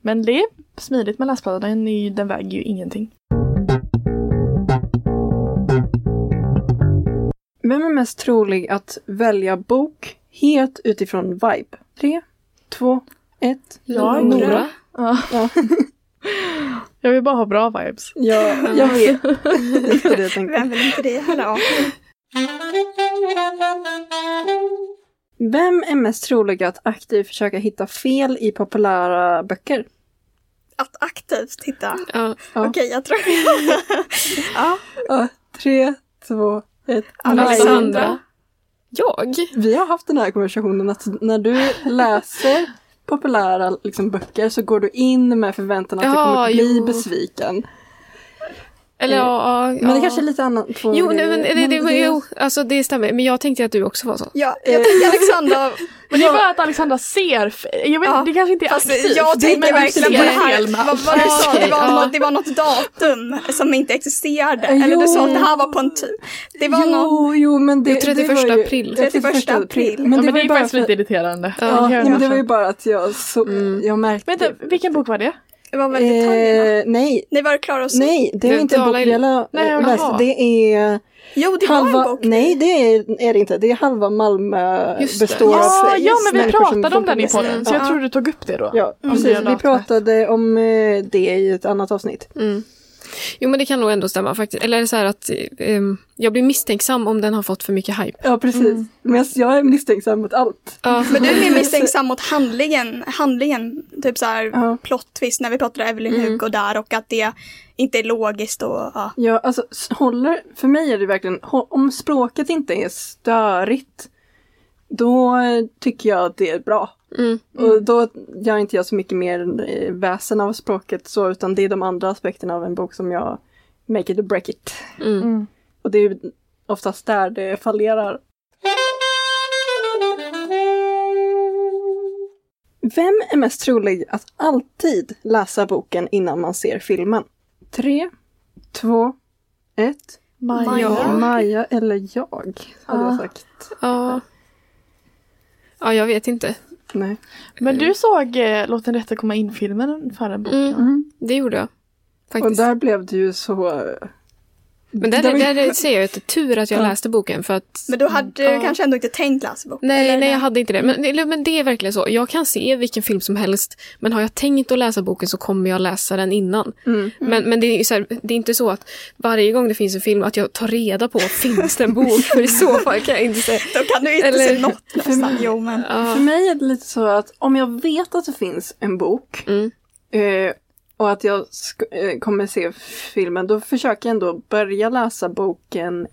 men det är smidigt med läsplatta, den, är ju, den väger ju ingenting. Vem är mest trolig att välja bok helt utifrån vibe? Tre, två, ett. Jag Nora. Ja. Ja. jag vill bara ha bra vibes. Ja, jag vet. Det jag tänkte. Vem vill inte det? Hallå. Vem är mest trolig att aktivt försöka hitta fel i populära böcker? Att aktivt titta. Ja. Okej, jag tror... ja. Ja, tre, två, ett. Alexandra. Jag? Vi har haft den här konversationen att när du läser populära liksom, böcker så går du in med förväntan att du Ja, kommer bli jo. besviken. Eller ja, ja. Men det kanske är lite annat. Jo, nej, men det, det, det- jo, alltså det stämmer. Men jag tänkte att du också var så. Ja, jag tänker Alexandra, Men det är bara att Alexandra ser Jag vet Ja, det kanske inte är fast aktivt. jag det tänker verkligen på det här, vad var det du sa, det var, ja. något, det var något datum som inte existerade. Jo. Eller du sa att det här var på en typ. Det var jo, någon, jo, men det, Jo, 31 det var ju, april. 31 april. Men ja, men var det ju är faktiskt för- lite irriterande. Ja, Ja, men det var ju bara att jag, så, Mm. jag märkte... Vänta, vilken bok var det? Det var väl detaljerna. Eh, nej, Nej, var det Klara och Sofie? nej, det är Du inte en bok talar vi i- har lä- Nej, jaha. läst. Det är Jo, det var halva... en bok. Nej, det är, är det inte. Det är halva Malmö Just det. består Ja, av ja men vi pratade om den i podden så Ja. jag tror du tog upp det då. Ja, Om precis. det Vi pratade om eh, det i ett annat avsnitt. Mm. Jo, men det kan nog ändå stämma faktiskt. Eller är det så här att ehm, jag blir misstänksam om den har fått för mycket hype. Ja, precis. Men jag är misstänksam mot allt. Ja. Men du är mer misstänksam mot handlingen, handlingen, typ så här Ja. plot twist när vi pratade Evelyn Mm. Hugo där och att det inte är logiskt och ja. Ja, alltså håller, för mig är det verkligen, om språket inte är störigt, då tycker jag att det är bra. Mm. Och då gör inte jag så mycket mer eh, väsen av språket så, utan det är de andra aspekterna av en bok som jag make it or break it. Mm. Mm. Och det är ju oftast där det fallerar. Vem är mest trolig att alltid läsa boken innan man ser filmen? Tre, två, ett. Maja. Maja eller jag, hade jag Ja. sagt. Ja. Ja, jag vet inte. Nej. Men du såg eh, Låt den rätte komma in-filmen för den boken? Mm. Mm. Det gjorde jag. Och Faktiskt. där blev det ju så... Men där, ju- där, säger jag att det är tur att jag Ja. läste boken för att Men då hade du Ja. kanske ändå inte tänkt läsa bok? Nej, eller? nej, jag hade inte det. Men, men det är verkligen så. Jag kan se vilken film som helst, men har jag tänkt att läsa boken så kommer jag läsa den innan. Mm. Men, men det, är här, det är inte så att varje gång det finns en film att jag tar reda på, finns det en bok? För i så fall kan jag inte säga. Då kan du inte Eller- se något nästan. Jo, men. Ja. För mig är det lite så att om jag vet att det finns en bok Mm. eh, och att jag eh, kommer se filmen, då försöker jag ändå börja läsa boken.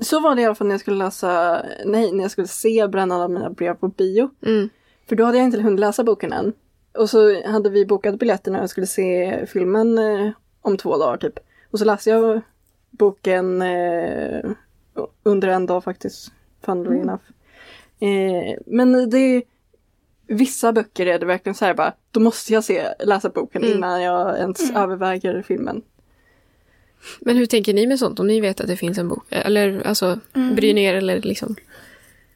Så var det i alla fall när jag skulle läsa, nej, när jag skulle se Brännande av mina brev på bio. Mm. För då hade jag inte hunnit läsa boken än. Och så hade vi bokat biljetterna och jag skulle se filmen eh, om två dagar typ. Och så läste jag boken eh, under en dag faktiskt. Funnily enough. Eh, men det är Vissa böcker är det verkligen så här bara, då måste jag se, läsa boken Mm. innan jag ens överväger filmen. Men hur tänker ni med sånt? Om ni vet att det finns en bok? Eller alltså, bryr ni er eller liksom?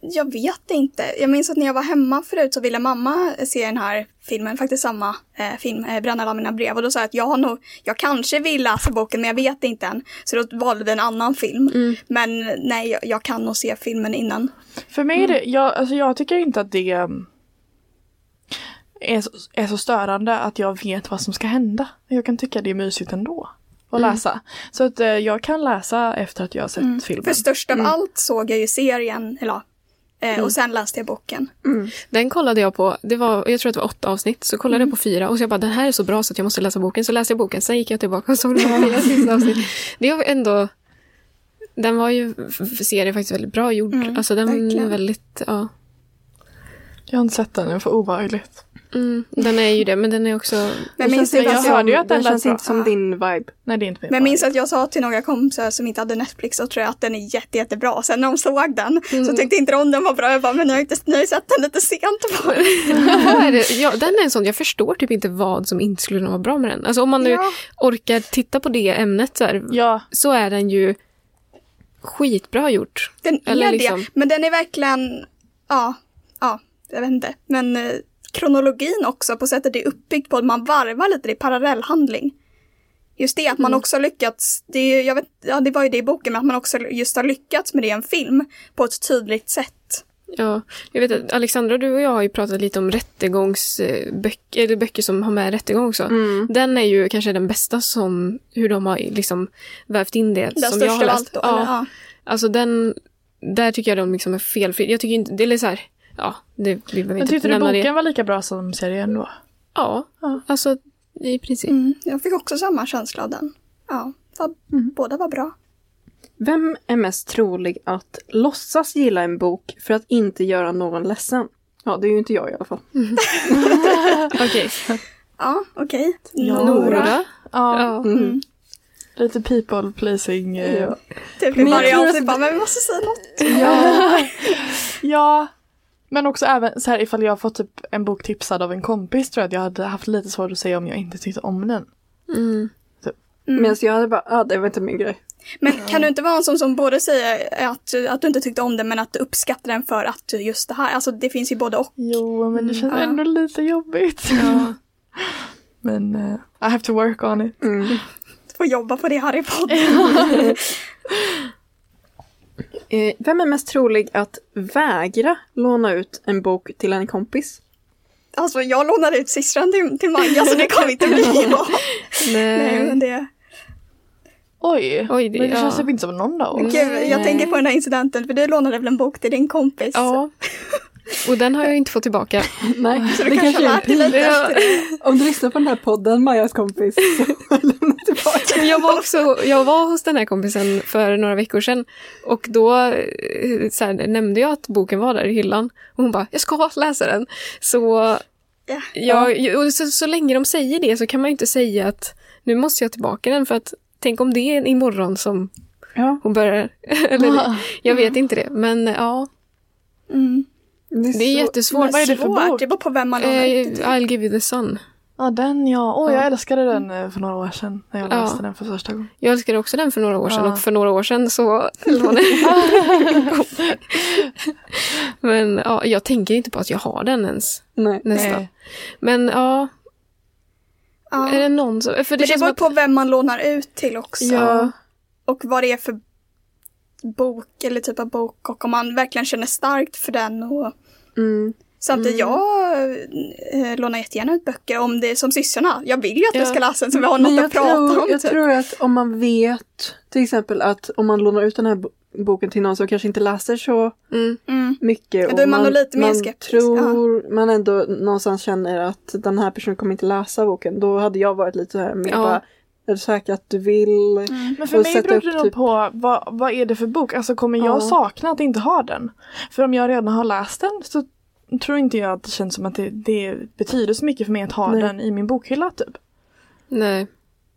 Jag vet inte. Jag minns att när jag var hemma förut så ville mamma se den här filmen, faktiskt samma eh, film, eh, Bränna alla mina brev. Och då sa jag att jag har nog, jag kanske vill läsa boken men jag vet inte än. Så då valde vi en annan film. Men nej, jag, jag kan nog se filmen innan. För mig är det, jag, alltså jag tycker inte att det um, är så, är så störande att jag vet vad som ska hända. Jag kan tycka det är mysigt ändå att läsa. Så att eh, jag kan läsa efter att jag har sett filmen. För störst av allt såg jag ju serien, eller ja, eh, och sen läste jag boken. Den kollade jag på, det var, jag tror att det var åtta avsnitt, så kollade jag på fyra och så jag bara den här är så bra så att jag måste läsa boken. Så läste jag boken, sen gick jag tillbaka och såg de fyra sista avsnitt. Det var ändå, den var ju, serien faktiskt väldigt bra gjord. Mm, alltså den är verkligen. väldigt, ja. Jag har inte sett den, det är för obehagligt. Mm, den är ju det, men den är också, Men jag minns, känns jag hörde ju att den den känns bra. inte som din vibe. Nej det är inte min men jag minns att jag sa till några kompisar som inte hade Netflix och tror jag att den är jätte, jättebra. Sen när de såg den Mm. så tyckte inte de den var bra. Jag bara, men jag har inte nu har jag sett den lite sent. Det? Ja, den är en sån, jag förstår typ inte vad som inte skulle vara bra med den. Alltså om man nu Ja. orkar titta på det ämnet så, här, Ja, så är den ju skitbra gjort. Den är Eller det, liksom- men den är verkligen, ja, jag vet inte. Men eh, kronologin också på sättet det är uppbyggt på, att man varvar lite, det är parallellhandling. Just det att man också lyckats, det, är, jag vet, ja, det var ju det i boken, men att man också just har lyckats med det i en film på ett tydligt sätt. Ja, jag vet att Alexandra, du och jag har ju pratat lite om rättegångsböcker, eller böcker som har med rättegång också. Mm. Den är ju kanske den bästa som, hur de har liksom vävt in det. Den som jag största har av läst. allt då. Ja, Eller, ja. alltså den, där tycker jag de liksom är felfri. Jag tycker inte, det är så här, ja, det, vi behöver men inte tyckte du boken det. var lika bra som serien då? Ja, Ja. alltså i princip. Mm, jag fick också samma känsla av den. Ja, var, båda var bra. Vem är mest trolig att låtsas gilla en bok för att inte göra någon ledsen? Ja, det är ju inte jag i alla fall. Okej. Ja, okej. Ja. Nora? Ja, Ja. Mm. lite people pleasing. eh, Ja. Typ i Men jag varje avsnitt bara, det- men vi måste säga något. Ja. ja. Men också även så här ifall jag har fått typ en bok tipsad av en kompis tror jag att jag hade haft lite svårt att säga om jag inte tyckte om den. Mm. Men så jag hade bara, ah, det var inte min grej. Men kan du inte vara en sån som både säger att, att du inte tyckte om den men att du uppskattar den för att du just det här, alltså det finns ju både och. Jo, men det känns ja. ändå lite jobbigt. Ja. Men eh, I have to work on it. Mm. Du får jobba på det podden. Eh, vem är mest trolig att vägra låna ut en bok till en kompis? Alltså jag lånade ut systran till, till Maja så det kommer inte bli bra. Nej men det, Oj, Oj, det- men det ja. känns typ inte som någon av oss. gud, jag tänker på den här incidenten för du lånade väl en bok till din kompis? ja. Och den har jag inte fått tillbaka. Nej, Så du kanske har lärt dig lite Ja. det. Om du lyssnar på den här podden, Majas kompis, lämna tillbaka. Jag var också jag var hos den här kompisen för några veckor sedan och då eh, så här, nämnde jag att boken var där i hyllan och hon bara, jag ska läsa den. Så, Ja. jag, och så, så länge de säger det så kan man ju inte säga att nu måste jag tillbaka den för att tänk om det är imorgon som Ja, hon börjar. Eller, jag vet inte det, men ja, Mm. Det är, det är så- jättesvårt. Vad är det för bok? det beror på vem man lånar Eh. I'll give you the sun. Ja, den ja. Åh, jag Ja. älskade den eh, för några år sedan när jag Ja. läste den för första gången. Jag älskade också den för några år sedan Ja. och för några år sedan så Men ja, jag tänker inte på att jag har den ens Nej. nästan. Nej. Men ja, Ja. är det någon som... För det Men det beror att... på vem man lånar ut till också. Ja. Och vad det är för bok eller typ av bok och om man verkligen känner starkt för den. Och... Mm. Samtidigt, jag äh, lånar jättegärna ut böcker om det är som systrarna. Jag vill ju att Ja. jag ska läsa den så vi har något att prata tror, om. jag typ. tror att om man vet till exempel att om man lånar ut den här bo- boken till någon som kanske inte läser så Mm, Mm. mycket Ja, då och är man nog lite mer man skeptisk, tror man ändå någonstans känner att den här personen kommer inte läsa boken. Då hade jag varit lite så här mer Ja. bara, är du säker att du vill? Mm. Men för mig beror upp det nog typ- på vad, vad är det för bok? Alltså kommer jag Ja. sakna att inte ha den? För om jag redan har läst den så tror inte jag att det känns som att det, det betyder så mycket för mig att ha Nej. den i min bokhylla typ. nej.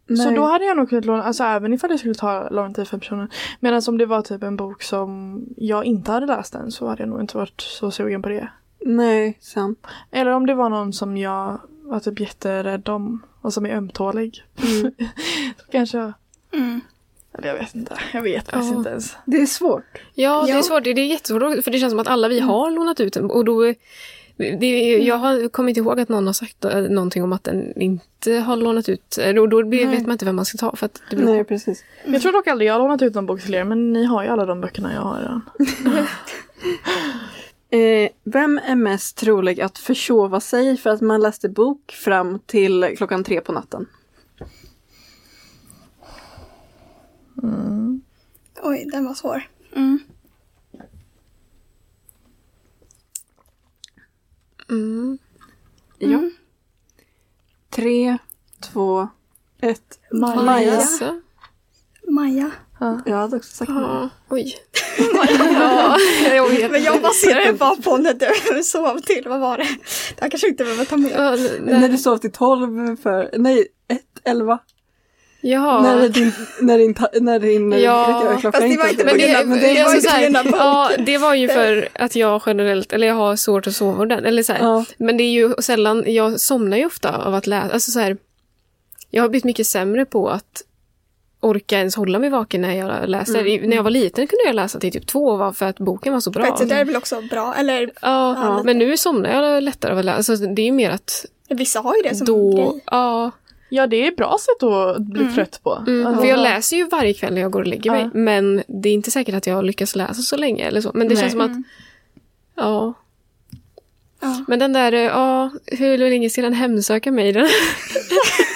Så Nej. då hade jag nog kunnat låna, alltså även ifall jag skulle ta låna tid för personen. Medan om det var typ en bok som jag inte hade läst än så hade jag nog inte varit så sugen på det. Nej, sant. Eller om det var någon som jag var typ jätterädd om och som är ömtålig. Mm. så kanske, Mm. eller jag vet inte, jag vet faktiskt Ja. inte ens. Det är svårt. Ja, det är svårt. Det är jättesvårt för det känns som att alla vi har lånat ut den. Och då, det, är- jag har kommit ihåg att någon har sagt eh, någonting om att den inte har lånat ut. Och då blir- vet man inte vem man ska ta. För att det beror Nej, precis. Jag tror dock aldrig jag har lånat ut någon bok till er men ni har ju alla de böckerna jag har redan. Eh, vem är mest trolig att försova sig för att man läste bok fram till klockan tre på natten? Oj, den var svår. Mm. Mm. Ja. Tre, två, ett. Maja. Maja. Så. Maja. Jag hade också sagt. Ja, oj. ja, jag vet. Men jag baserar det bara på när du sov till. Vad var det? Det här kanske inte behöver ta med. Ja, När du sov till tolv för, nej, ett, elva. Jaha. När din, när din, när din Ja, väckarklocka fast det inte var inte Men det, av- men det, det är var alltså inte här, ja, det var ju för att jag generellt, eller jag har svårt att sova ordentligt. Eller så här. Ja. Men det är ju sällan, jag somnar ju ofta av att läsa. Alltså så här, jag har blivit mycket sämre på att orka ens hålla mig vaken när jag läser. Mm. När jag var liten kunde jag läsa till typ två var för att boken var så bra. Att det där är väl också bra. Eller Ja, Ja, men nu somnar jag lättare av att läsa. Alltså, det är ju mer att vissa har ju det som då... grej. Ja, Ja det är ett bra sätt att bli trött på. mm, Alltså, för jag läser ju varje kväll när jag går och lägger mig. Ja. Men det är inte säkert att jag lyckas läsa så länge eller så. Men det Nej. känns som att Mm. Ja. Ja. Men den där, eh, ja, hur länge ska den hemsöka mig? Den?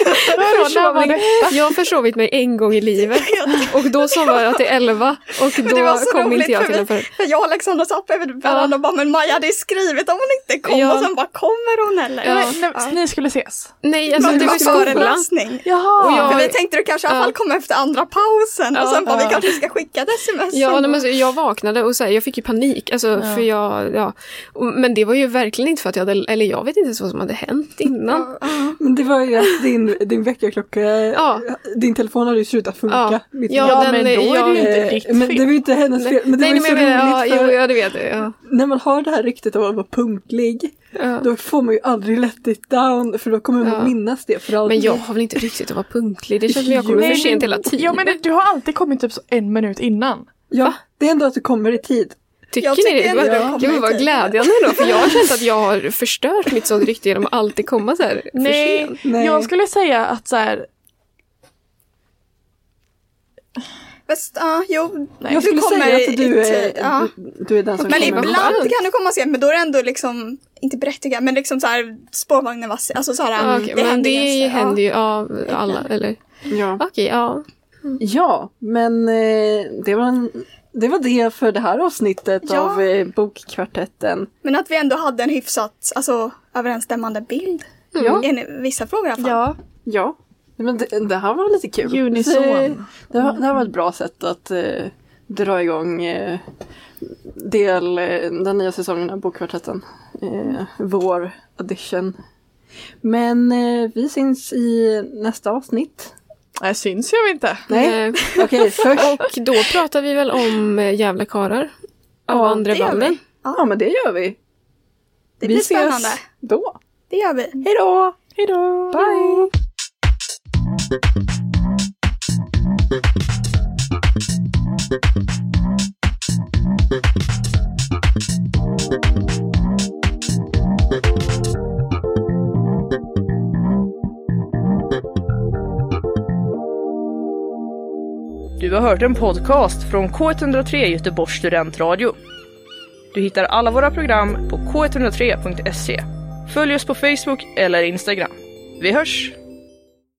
Vadå, när? Jag har försovit mig en gång i livet och då somnade jag till elva och då det var så kom inte jag till den vi, för... för jag och Alexandra satt bredvid varandra och bara men Maja hade ju skrivit om hon inte kom Ja. och sen bara kommer hon eller? Ja. Nej, nej, Ni skulle ses? Nej, alltså Men det var föreläsning. Jaha! Och jag- För vi tänkte du kanske i alla Ja. fall kommer efter andra pausen och sen bara vi kanske ska skicka ett sms. Ja, nej, men så jag vaknade och så här, jag fick ju panik. Alltså, Ja. för jag, ja. Men det var ju verkligen inte för att jag hade, eller jag vet inte ens vad som hade hänt innan. Ja. Men det var ju att din, din väckarklocka, Ja. din telefon hade ju slutat funka. Ja. Ja, Ja, men då är jag- det ju inte ditt Men fel. det var ju inte hennes fel. Men det nej, var ju nej, så men, roligt ja, för ja, det vet jag. Ja. när man har det här ryktet av att vara punktlig, Ja. då får man ju aldrig let it down, för då kommer man Ja. minnas det för alltid. Men jag har väl inte riktigt att vara punktlig. Det känns som jag kommer för sent hela tiden. Ja men du har alltid kommit typ så en minut innan. Ja, det är ändå att du kommer i tid. Tycker Jag ni det? det vad tid. glädjande då. För jag har känt att jag har förstört mitt sånt rykte genom att alltid komma så här för Nej, sent. Nej. jag skulle säga att så här, Fast, ja, jo, Nej. Jag du skulle kommer säga att du är, tid. Ja. du är den som Men kommer. vad ibland skönt. kan du komma sent, men då är det ändå liksom, inte berättigat, men liksom så här spårvagnen var sen, alltså så här, Ja, okej, men händer det ganska- händer ju ja, alla, eller? Ja. Okej, ja. ja, men eh, det, var en, det var det för det här avsnittet Ja. av eh, Bokkvartetten. Men att vi ändå hade en hyfsat, alltså överensstämmande bild. Ja. I vissa frågor i alla fall. ja, Ja, men det, det här var lite kul. Unison. Det, det, har- det här var ett bra sätt att eh, dra igång eh, del, eh, den nya säsongen av Bokkvartetten. Eh, vår edition. Men eh, vi syns i nästa avsnitt. Det syns jag inte. Nej, Eh, okej, först. Och då pratar vi väl om eh, jävla karar av Ja, andra banden. vi. Ja, men det gör vi. Det vi blir ses spännande. då. Det gör vi. Hej då! Hejdå! Bye! Du har hört en podcast från K103 Göteborgs studentradio. Du hittar alla våra program på k103.se. Följ oss på Facebook eller Instagram. Vi hörs!